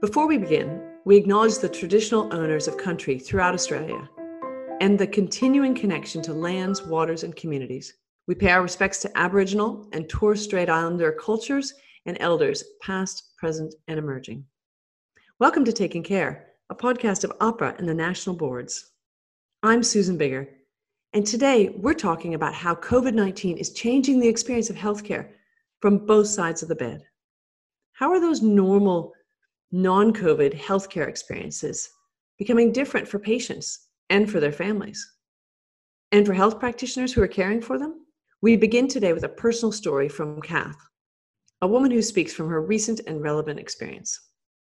Before we begin, we acknowledge the traditional owners of country throughout Australia and the continuing connection to lands, waters, and communities. We pay our respects to Aboriginal and Torres Strait Islander cultures and elders, past, present, and emerging. Welcome to Taking Care, a podcast of Ahpra and the national boards. I'm Susan Biggar, and today we're talking about how COVID 19 is changing the experience of healthcare from both sides of the bed. How are those normal non COVID healthcare experiences becoming different for patients and for their families? And for health practitioners who are caring for them? We begin today with a personal story from Kath, a woman who speaks from her recent and relevant experience.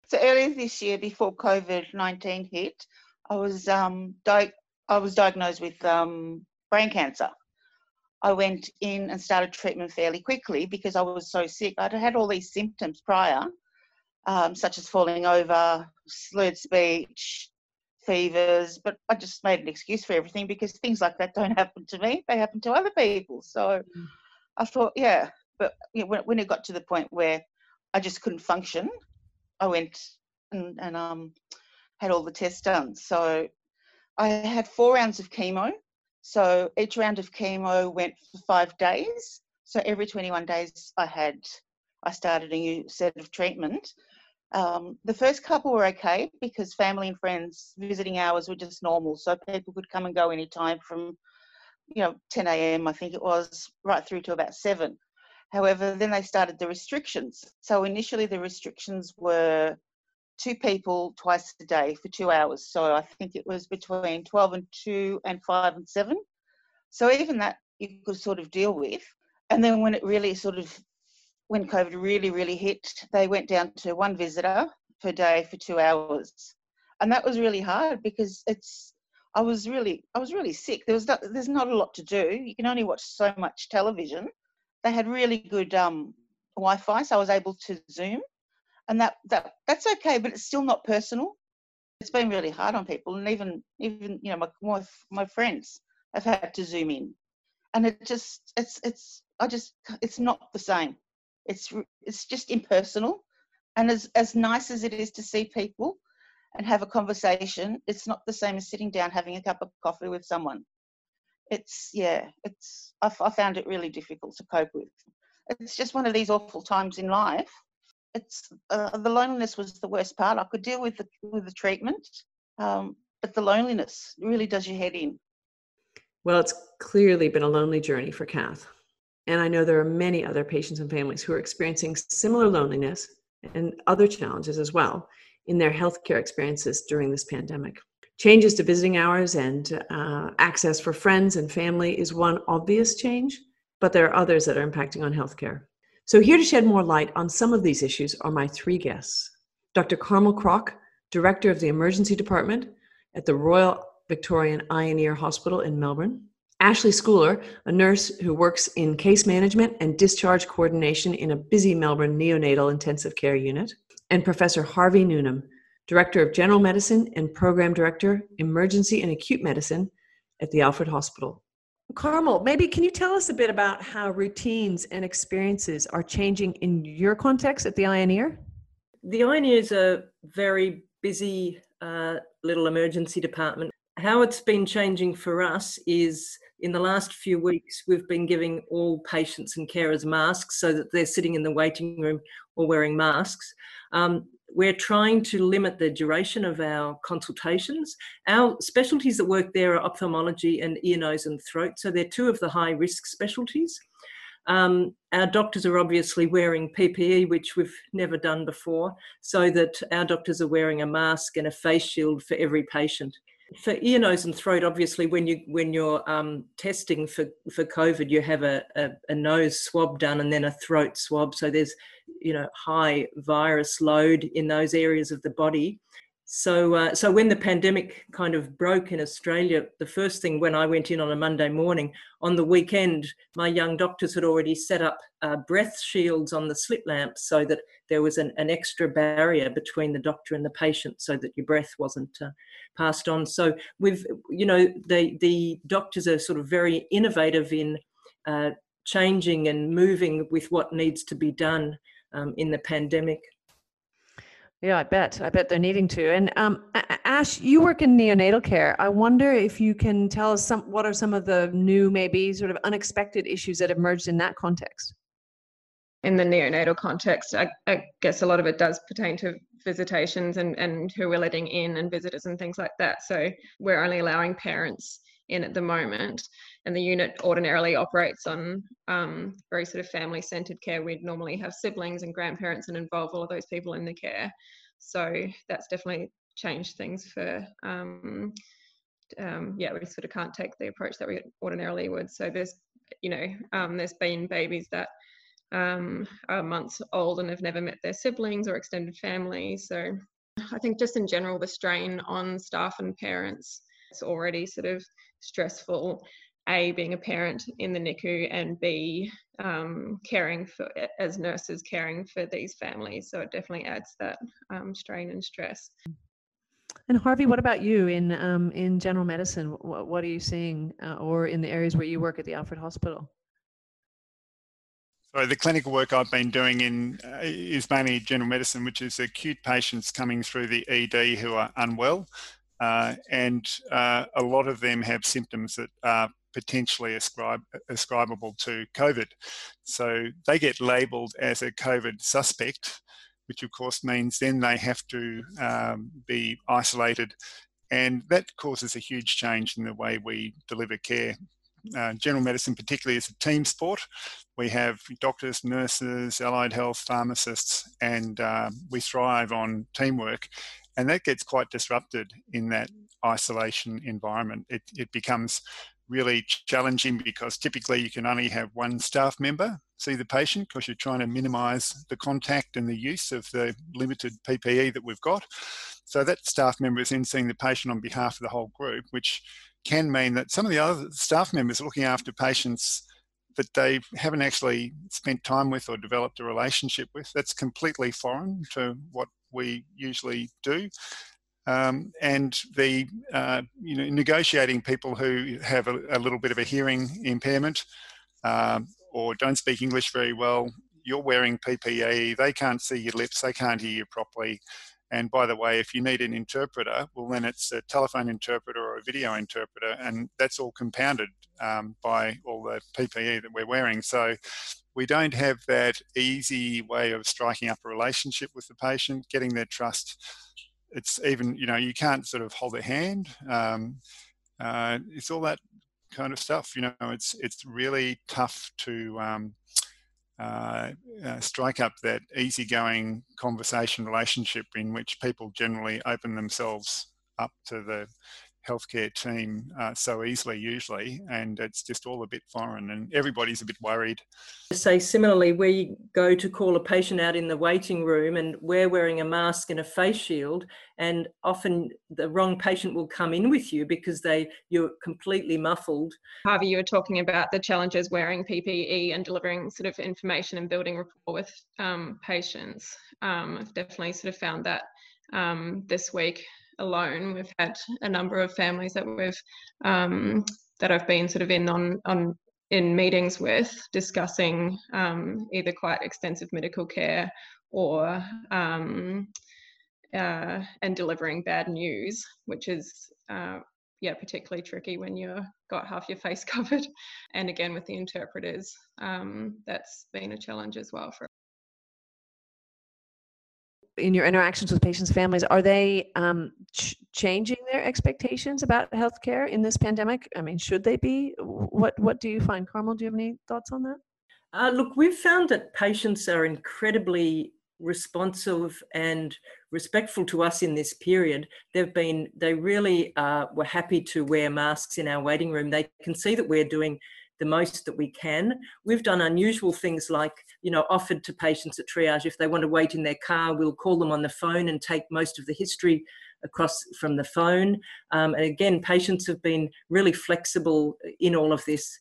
So earlier this year, before COVID nineteen hit, I was um, di- I was diagnosed with um, brain cancer. I went in and started treatment fairly quickly because I was so sick. I'd had all these symptoms prior, um, such as falling over, slurred speech, fevers, but I just made an excuse for everything because things like that don't happen to me; they happen to other people. So mm. I thought, yeah, but you know, when, when it got to the point where I just couldn't function, I went and, and um, had all the tests done. So I had four rounds of chemo. So each round of chemo went for five days. So every 21 days, I had I started a new set of treatment. Um, the first couple were okay because family and friends visiting hours were just normal, so people could come and go anytime from you know 10 a.m. I think it was right through to about seven. However, then they started the restrictions. So initially, the restrictions were two people twice a day for two hours. So I think it was between 12 and 2 and 5 and 7. So even that you could sort of deal with. And then when it really sort of, when COVID really, really hit, they went down to one visitor per day for two hours. And that was really hard because it's, I was really, I was really sick. There was not, there's not a lot to do. You can only watch so much television they had really good um, Wi-Fi, so I was able to Zoom, and that that that's okay, but it's still not personal. It's been really hard on people, and even even you know my my, my friends have had to Zoom in, and it just it's it's I just it's not the same. It's it's just impersonal, and as as nice as it is to see people and have a conversation, it's not the same as sitting down having a cup of coffee with someone. It's yeah it's I, I found it really difficult to cope with. It's just one of these awful times in life. It's uh, the loneliness was the worst part. I could deal with the with the treatment um, but the loneliness really does your head in. Well it's clearly been a lonely journey for kath and i know there are many other patients and families who are experiencing similar loneliness and other challenges as well in their healthcare experiences during this pandemic Changes to visiting hours and uh, access for friends and family is one obvious change, but there are others that are impacting on healthcare. So, here to shed more light on some of these issues are my three guests Dr. Carmel Crock, Director of the Emergency Department at the Royal Victorian Eye and Ear Hospital in Melbourne, Ashley Schooler, a nurse who works in case management and discharge coordination in a busy Melbourne neonatal intensive care unit, and Professor Harvey Newnham, Director of General Medicine and Program Director, Emergency and Acute Medicine at the Alfred Hospital. Carmel, maybe can you tell us a bit about how routines and experiences are changing in your context at the Eye and Ear? The Eye and Ear is a very busy uh, little emergency department. How it's been changing for us is in the last few weeks, we've been giving all patients and carers masks so that they're sitting in the waiting room or wearing masks. Um, we're trying to limit the duration of our consultations. Our specialties that work there are ophthalmology and ear, nose, and throat. So they're two of the high risk specialties. Um, our doctors are obviously wearing PPE, which we've never done before, so that our doctors are wearing a mask and a face shield for every patient. For ear, nose, and throat, obviously, when you when you're um, testing for for COVID, you have a, a, a nose swab done and then a throat swab. So there's you know high virus load in those areas of the body so uh, so when the pandemic kind of broke in australia the first thing when i went in on a monday morning on the weekend my young doctors had already set up uh, breath shields on the slit lamps so that there was an, an, extra barrier between the doctor and the patient so that your breath wasn't uh, passed on so we've you know the the doctors are sort of very innovative in uh, changing and moving with what needs to be done um, in the pandemic. Yeah, I bet. I bet they're needing to. And um, Ash, you work in neonatal care. I wonder if you can tell us some what are some of the new, maybe sort of unexpected issues that emerged in that context. In the neonatal context, I, I guess a lot of it does pertain to visitations and, and who we're letting in and visitors and things like that. So we're only allowing parents in at the moment. And the unit ordinarily operates on um, very sort of family centered care. We'd normally have siblings and grandparents and involve all of those people in the care. So that's definitely changed things for, um, um, yeah, we sort of can't take the approach that we ordinarily would. So there's, you know, um, there's been babies that um, are months old and have never met their siblings or extended family. So I think just in general, the strain on staff and parents it's already sort of stressful a being a parent in the NICU and b um, caring for as nurses caring for these families. So it definitely adds that um, strain and stress. And Harvey, what about you in um, in general medicine? What, what are you seeing, uh, or in the areas where you work at the Alfred Hospital? So the clinical work I've been doing in uh, is mainly general medicine, which is acute patients coming through the ED who are unwell, uh, and uh, a lot of them have symptoms that are potentially ascribe, ascribable to COVID. So they get labelled as a COVID suspect, which of course means then they have to um, be isolated. And that causes a huge change in the way we deliver care. Uh, general medicine, particularly, is a team sport. We have doctors, nurses, allied health, pharmacists, and uh, we thrive on teamwork. And that gets quite disrupted in that isolation environment. It, it becomes really challenging because typically you can only have one staff member see the patient because you're trying to minimize the contact and the use of the limited PPE that we've got. So that staff member is then seeing the patient on behalf of the whole group, which can mean that some of the other staff members are looking after patients that they haven't actually spent time with or developed a relationship with. That's completely foreign to what we usually do um, and the uh, you know negotiating people who have a, a, little bit of a hearing impairment um, or don't speak English very well. You're wearing PPE. They can't see your lips. They can't hear you properly. And by the way, if you need an interpreter, well, then it's a telephone interpreter or a video interpreter, and that's all compounded um, by all the PPE that we're wearing. So we don't have that easy way of striking up a relationship with the patient, getting their trust it's even you know you can't sort of hold a hand um, uh, it's all that kind of stuff you know it's it's really tough to um, uh, uh, strike up that easygoing conversation relationship in which people generally open themselves up to the healthcare team uh, so easily usually and it's just all a bit foreign and everybody's a bit worried. Say similarly we go to call a patient out in the waiting room and we're wearing a mask and a face shield and often the wrong patient will come in with you because they you're completely muffled. Harvey you were talking about the challenges wearing ppe and delivering sort of information and building rapport with um, patients. Um, i've definitely sort of found that um, this week alone. We've had a number of families that we've um, that I've been sort of in on on in meetings with discussing um, either quite extensive medical care or um, uh, and delivering bad news, which is uh, yeah particularly tricky when you've got half your face covered. And again with the interpreters, um, that's been a challenge as well for in your interactions with patients' families, are they um, ch- changing their expectations about healthcare in this pandemic? I mean, should they be? What What do you find, Carmel? Do you have any thoughts on that? Uh, look, we've found that patients are incredibly responsive and respectful to us in this period. They've been, they really uh, were happy to wear masks in our waiting room. They can see that we're doing the most that we can. We've done unusual things like, you know, offered to patients at triage if they want to wait in their car, we'll call them on the phone and take most of the history across from the phone. Um, and again, patients have been really flexible in all of this.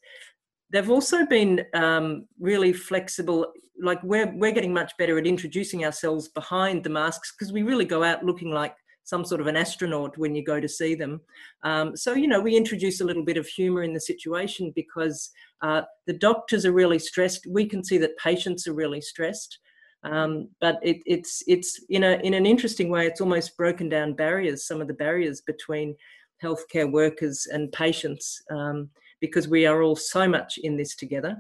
They've also been um, really flexible. Like we're we're getting much better at introducing ourselves behind the masks because we really go out looking like some sort of an astronaut when you go to see them. Um, so, you know, we introduce a little bit of humour in the situation because uh, the doctors are really stressed. We can see that patients are really stressed. Um, but it, it's it's in a in an interesting way. It's almost broken down barriers. Some of the barriers between healthcare workers and patients, um, because we are all so much in this together.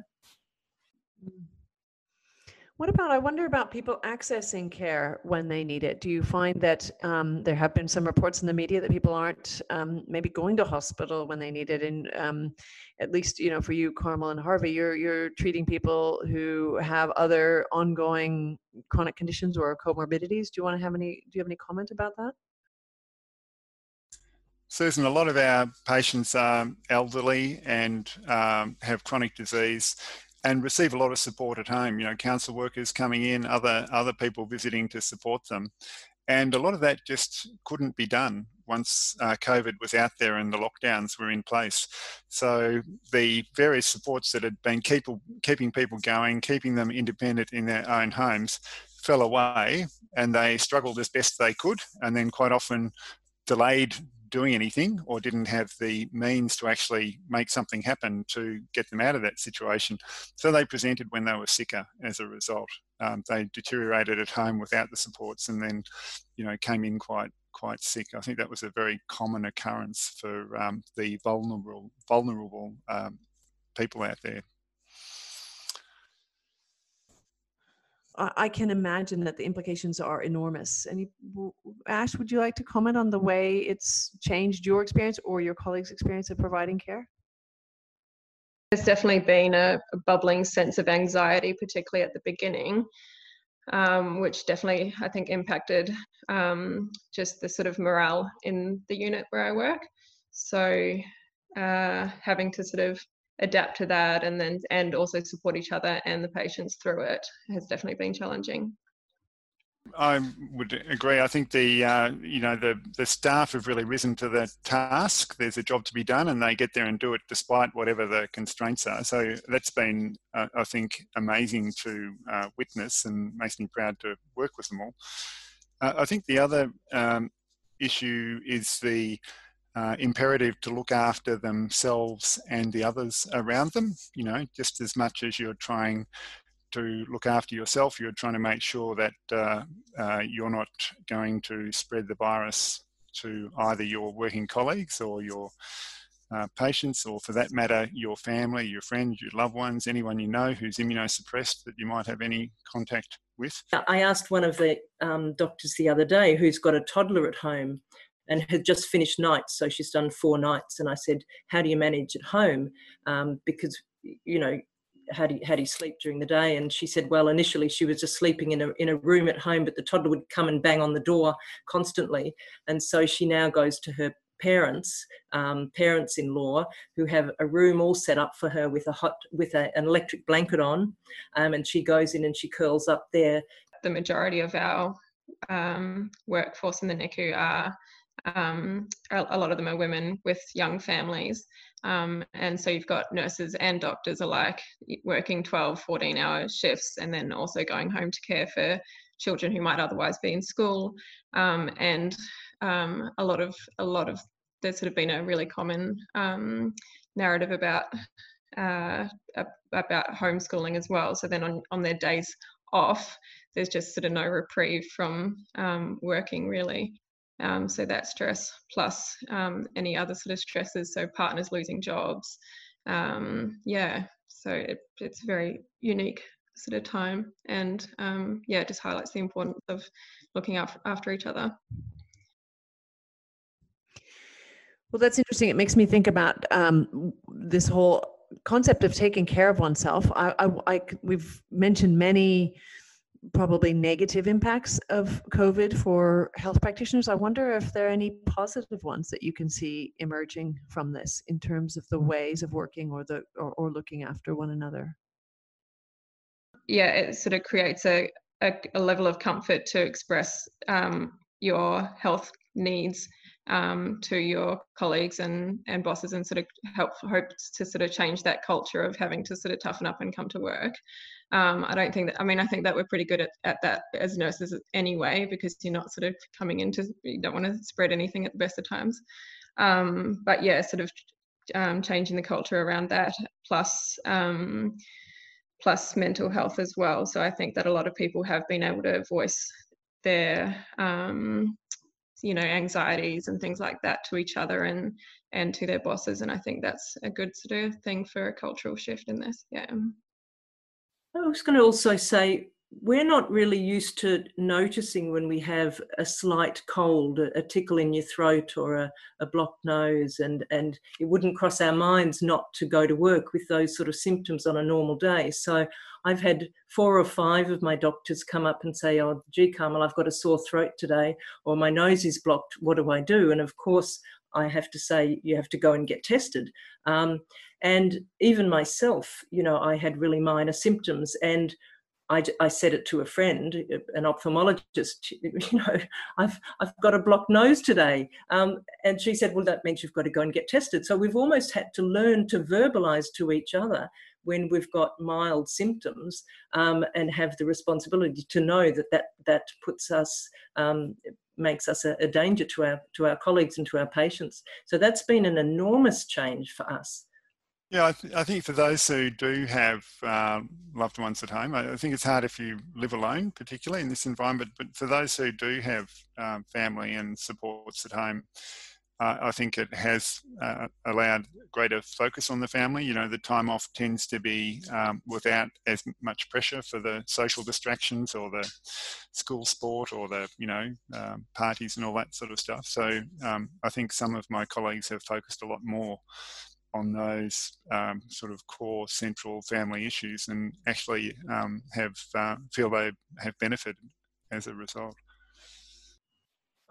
What about, I wonder about people accessing care when they need it. Do you find that um, there have been some reports in the media that people aren't um, maybe going to hospital when they need it? And um, at least, you know, for you, Carmel and Harvey, you're, you're treating people who have other ongoing chronic conditions or comorbidities. Do you want to have any, do you have any comment about that? Susan, a lot of our patients are elderly and um, have chronic disease and receive a lot of support at home. You know, council workers coming in, other other people visiting to support them, and a lot of that just couldn't be done once uh, COVID was out there and the lockdowns were in place. So the various supports that had been keep, keeping people going, keeping them independent in their own homes, fell away, and they struggled as best they could, and then quite often delayed doing anything or didn't have the means to actually make something happen to get them out of that situation. So they presented when they were sicker as a result. Um, they deteriorated at home without the supports and then, you know, came in quite quite sick. I think that was a very common occurrence for um, the vulnerable vulnerable um, people out there. I can imagine that the implications are enormous. Any, Ash, would you like to comment on the way it's changed your experience or your colleagues' experience of providing care? There's definitely been a, a bubbling sense of anxiety, particularly at the beginning, um, which definitely I think impacted um, just the sort of morale in the unit where I work. So uh, having to sort of adapt to that and then and also support each other and the patients through it has definitely been challenging. I would agree. I think the uh, you know the the staff have really risen to the task. There's a job to be done, and they get there and do it despite whatever the constraints are. So that's been, uh, I think, amazing to uh, witness, and makes me proud to work with them all. Uh, I think the other um, issue is the uh, imperative to look after themselves and the others around them. You know, just as much as you're trying to look after yourself, you're trying to make sure that uh, uh, you're not going to spread the virus to either your working colleagues or your uh, patients, or for that matter, your family, your friends, your loved ones, anyone you know who's immunosuppressed that you might have any contact with. I asked one of the um, doctors the other day who's got a toddler at home and had just finished nights. So she's done four nights. And I said, How do you manage at home? Um, because, you know, how do, you, how do you sleep during the day? And she said, well, initially she was just sleeping in a, in a room at home, but the toddler would come and bang on the door constantly. And so she now goes to her parents, um, parents-in-law, who have a room all set up for her with a hot, with a, an electric blanket on, um, and she goes in and she curls up there. The majority of our um, workforce in the NICU are um, a, lot of them are women with young families. Um, and so you've got nurses and doctors alike working 12, 14 hour shifts and then also going home to care for children who might otherwise be in school. Um, and um, a lot of, a lot of, there's sort of been a really common um, narrative about uh, about homeschooling as well. So then on, on their days off, there's just sort of no reprieve from um, working really. Um, so that stress plus um, any other sort of stresses, so partners losing jobs. Um, yeah, so it, it's a very unique sort of time, and um, yeah, it just highlights the importance of looking out after each other. Well, that's interesting. It makes me think about um, this whole concept of taking care of oneself. I, I, I, we've mentioned many probably negative impacts of COVID for health practitioners. I wonder if there are any positive ones that you can see emerging from this in terms of the ways of working or the or, or looking after one another. Yeah, it sort of creates a, a, a level of comfort to express um, your health needs um, to your colleagues and, and bosses and sort of help hopes to sort of change that culture of having to sort of toughen up and come to work. Um, I don't think that, I mean, I think that we're pretty good at, at that as nurses anyway, because you're not sort of coming into, you don't want to spread anything at the best of times. Um, but yeah, sort of um, changing the culture around that, plus, um, plus mental health as well. So I think that a lot of people have been able to voice their um, you know anxieties and things like that to each other and and to their bosses and i think that's a good sort of thing for a cultural shift in this yeah. I was going to also say we're not really used to noticing when we have a slight cold, a, tickle in your throat or a, a, blocked nose, and, and it wouldn't cross our minds not to go to work with those sort of symptoms on a normal day. So I've had four or five of my doctors come up and say, Oh, gee, Carmel, I've got a sore throat today, or my nose is blocked. What do I do? And of course, I have to say, you have to go and get tested. Um, and even myself, you know, I had really minor symptoms. And I, I, said it to a friend, an ophthalmologist, you know, I've, I've got a blocked nose today. Um, and she said, well, that means you've got to go and get tested. So we've almost had to learn to verbalize to each other when we've got mild symptoms um, and have the responsibility to know that that, that puts us, um, makes us a, a, danger to our, to our colleagues and to our patients. So that's been an enormous change for us. Yeah, I, th- I, think for those who do have um, loved ones at home, I, I, think it's hard if you live alone, particularly in this environment. But for those who do have um, family and supports at home, uh, I think it has uh, allowed greater focus on the family. You know, the time off tends to be um, without as much pressure for the social distractions or the school sport or the, you know, um, parties and all that sort of stuff. So um, I think some of my colleagues have focused a lot more on those um, sort of core central family issues and actually um, have uh, feel they have benefited as a result.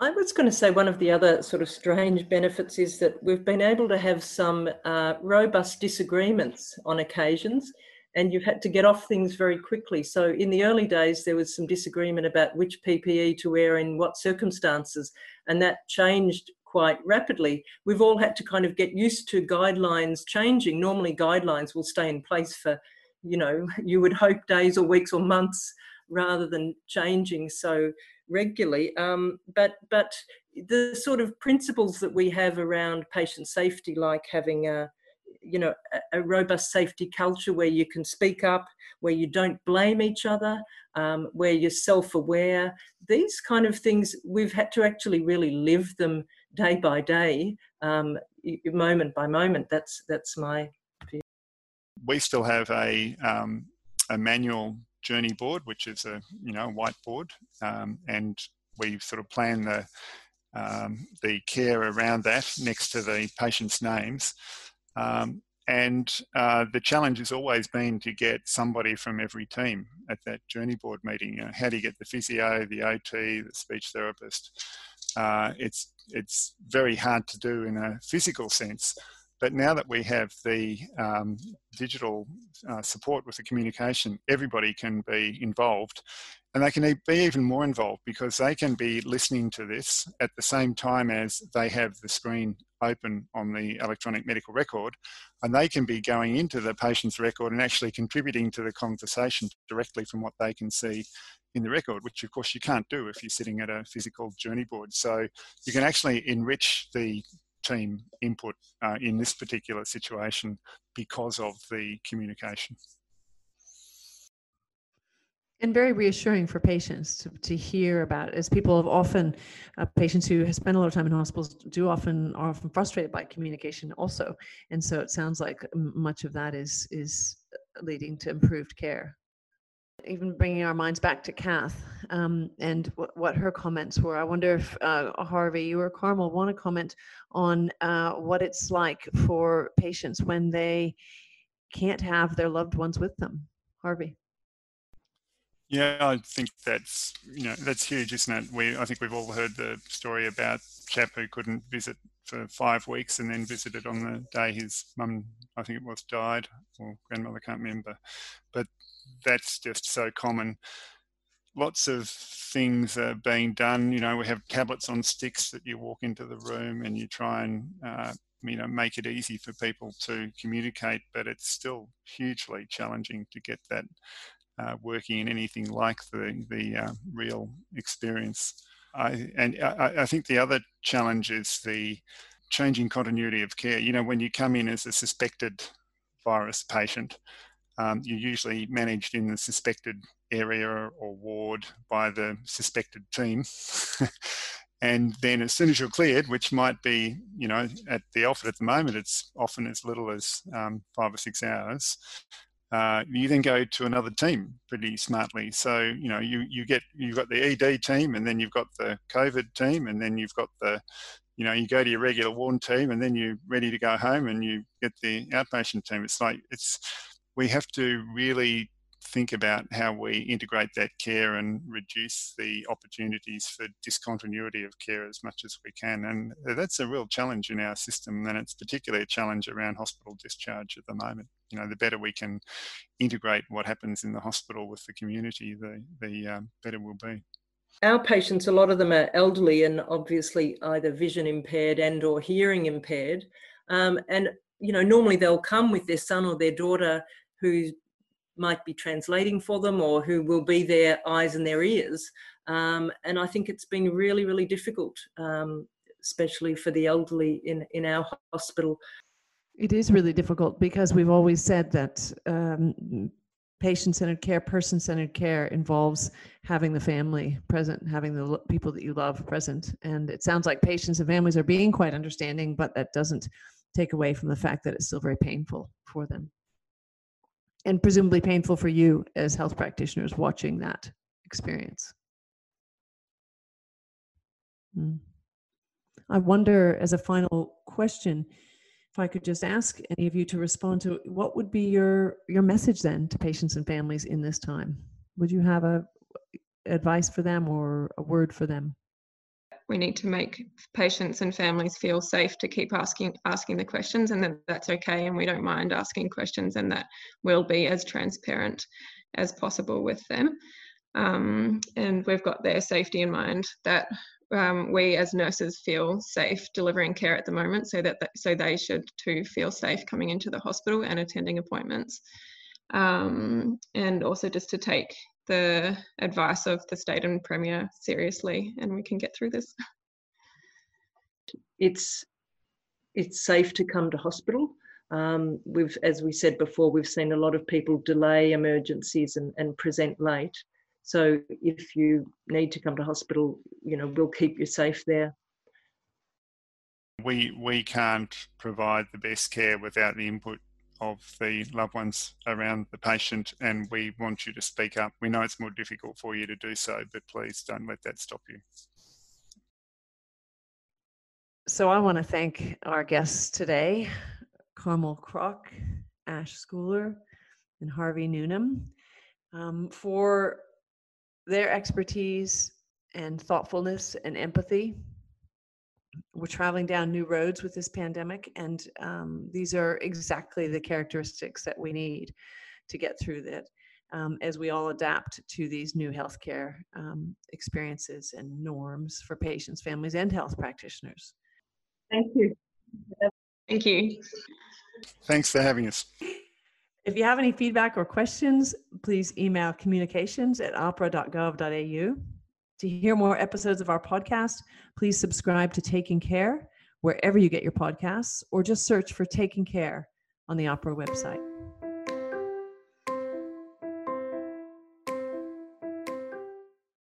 I was going to say one of the other sort of strange benefits is that we've been able to have some uh, robust disagreements on occasions, and you've had to get off things very quickly. So, in the early days, there was some disagreement about which PPE to wear in what circumstances, and that changed quite rapidly. We've all had to kind of get used to guidelines changing. Normally, guidelines will stay in place for, you know, you would hope days or weeks or months rather than changing so regularly. Um, but but the sort of principles that we have around patient safety, like having a you know a, robust safety culture where you can speak up, where you don't blame each other, um, where you're self-aware. These kind of things we've had to actually really live them day by day, um, moment by moment. That's that's my view. We still have a um, a manual journey board, which is a you know whiteboard, um, and we sort of plan the um, the care around that next to the patient's names. Um, and uh, the challenge has always been to get somebody from every team at that journey board meeting. You know, how do you get the physio, the OT, the speech therapist? Uh, it's it's very hard to do in a physical sense. But now that we have the um, digital uh, support with the communication, everybody can be involved. And they can be even more involved because they can be listening to this at the same time as they have the screen open on the electronic medical record. And they can be going into the patient's record and actually contributing to the conversation directly from what they can see in the record, which of course you can't do if you're sitting at a physical journey board. So you can actually enrich the team input uh, in this particular situation because of the communication. And very reassuring for patients to, to hear about, as people have often, uh, patients who have spent a lot of time in hospitals do often are often frustrated by communication also. And so it sounds like much of that is is leading to improved care even bringing our minds back to Kath um, and w- what her comments were. I wonder if uh, Harvey, you or Carmel want to comment on uh, what it's like for patients when they can't have their loved ones with them. Harvey. Yeah, I think that's you know that's huge, isn't it? We I think we've all heard the story about chap who couldn't visit for five weeks and then visited on the day his mum I think it was died or grandmother can't remember, but that's just so common. Lots of things are being done. You know, we have tablets on sticks that you walk into the room and you try and uh, you know make it easy for people to communicate, but it's still hugely challenging to get that uh, working in anything like the the uh, real experience. I, and I, I think the other challenge is the changing continuity of care. You know, when you come in as a suspected virus patient, um, you're usually managed in the suspected area or ward by the suspected team. and then as soon as you're cleared, which might be, you know, at the Alfred at the moment, it's often as little as um, five or six hours. Uh, you then go to another team pretty smartly. So you know you you get you've got the ED team, and then you've got the COVID team, and then you've got the you know you go to your regular warn team, and then you're ready to go home, and you get the outpatient team. It's like it's we have to really think about how we integrate that care and reduce the opportunities for discontinuity of care as much as we can. And that's a real challenge in our system, and it's particularly a challenge around hospital discharge at the moment. You know, the better we can integrate what happens in the hospital with the community, the the um, better we'll be. Our patients, a lot of them are elderly and obviously either vision impaired and or hearing impaired. Um, and you know, normally they'll come with their son or their daughter who might be translating for them or who will be their eyes and their ears. Um, and I think it's been really, really difficult, um, especially for the elderly in, in our hospital. It is really difficult because we've always said that um, patient centered care, person centered care involves having the family present, having the people that you love present. And it sounds like patients and families are being quite understanding, but that doesn't take away from the fact that it's still very painful for them and presumably painful for you as health practitioners watching that experience. Hmm. I wonder, as a final question, if I could just ask any of you to respond to what would be your your message then to patients and families in this time? Would you have a advice for them or a word for them? we need to make patients and families feel safe to keep asking asking the questions and that that's okay and we don't mind asking questions and that we'll be as transparent as possible with them um, and we've got their safety in mind that um, we as nurses feel safe delivering care at the moment so that so they should too feel safe coming into the hospital and attending appointments. Um, and also just to take the advice of the state and premier seriously and we can get through this. It's it's safe to come to hospital. Um, we've as we said before we've seen a lot of people delay emergencies and, and present late so if you need to come to hospital you know we'll keep you safe there we we can't provide the best care without the input of the loved ones around the patient, and we want you to speak up. We know it's more difficult for you to do so, but please don't let that stop you. So I want to thank our guests today, Carmel Crock, Ash Schooler, and Harvey Newnham, um, for their expertise and thoughtfulness and empathy we're traveling down new roads with this pandemic, and um, these are exactly the characteristics that we need to get through that um, as we all adapt to these new healthcare um, experiences and norms for patients, families, and health practitioners. Thank you. Thank you. Thanks for having us. If you have any feedback or questions, please email communications at ahpra.gov.au. To hear more episodes of our podcast, please subscribe to Taking Care wherever you get your podcasts, or just search for Taking Care on the Ahpra website.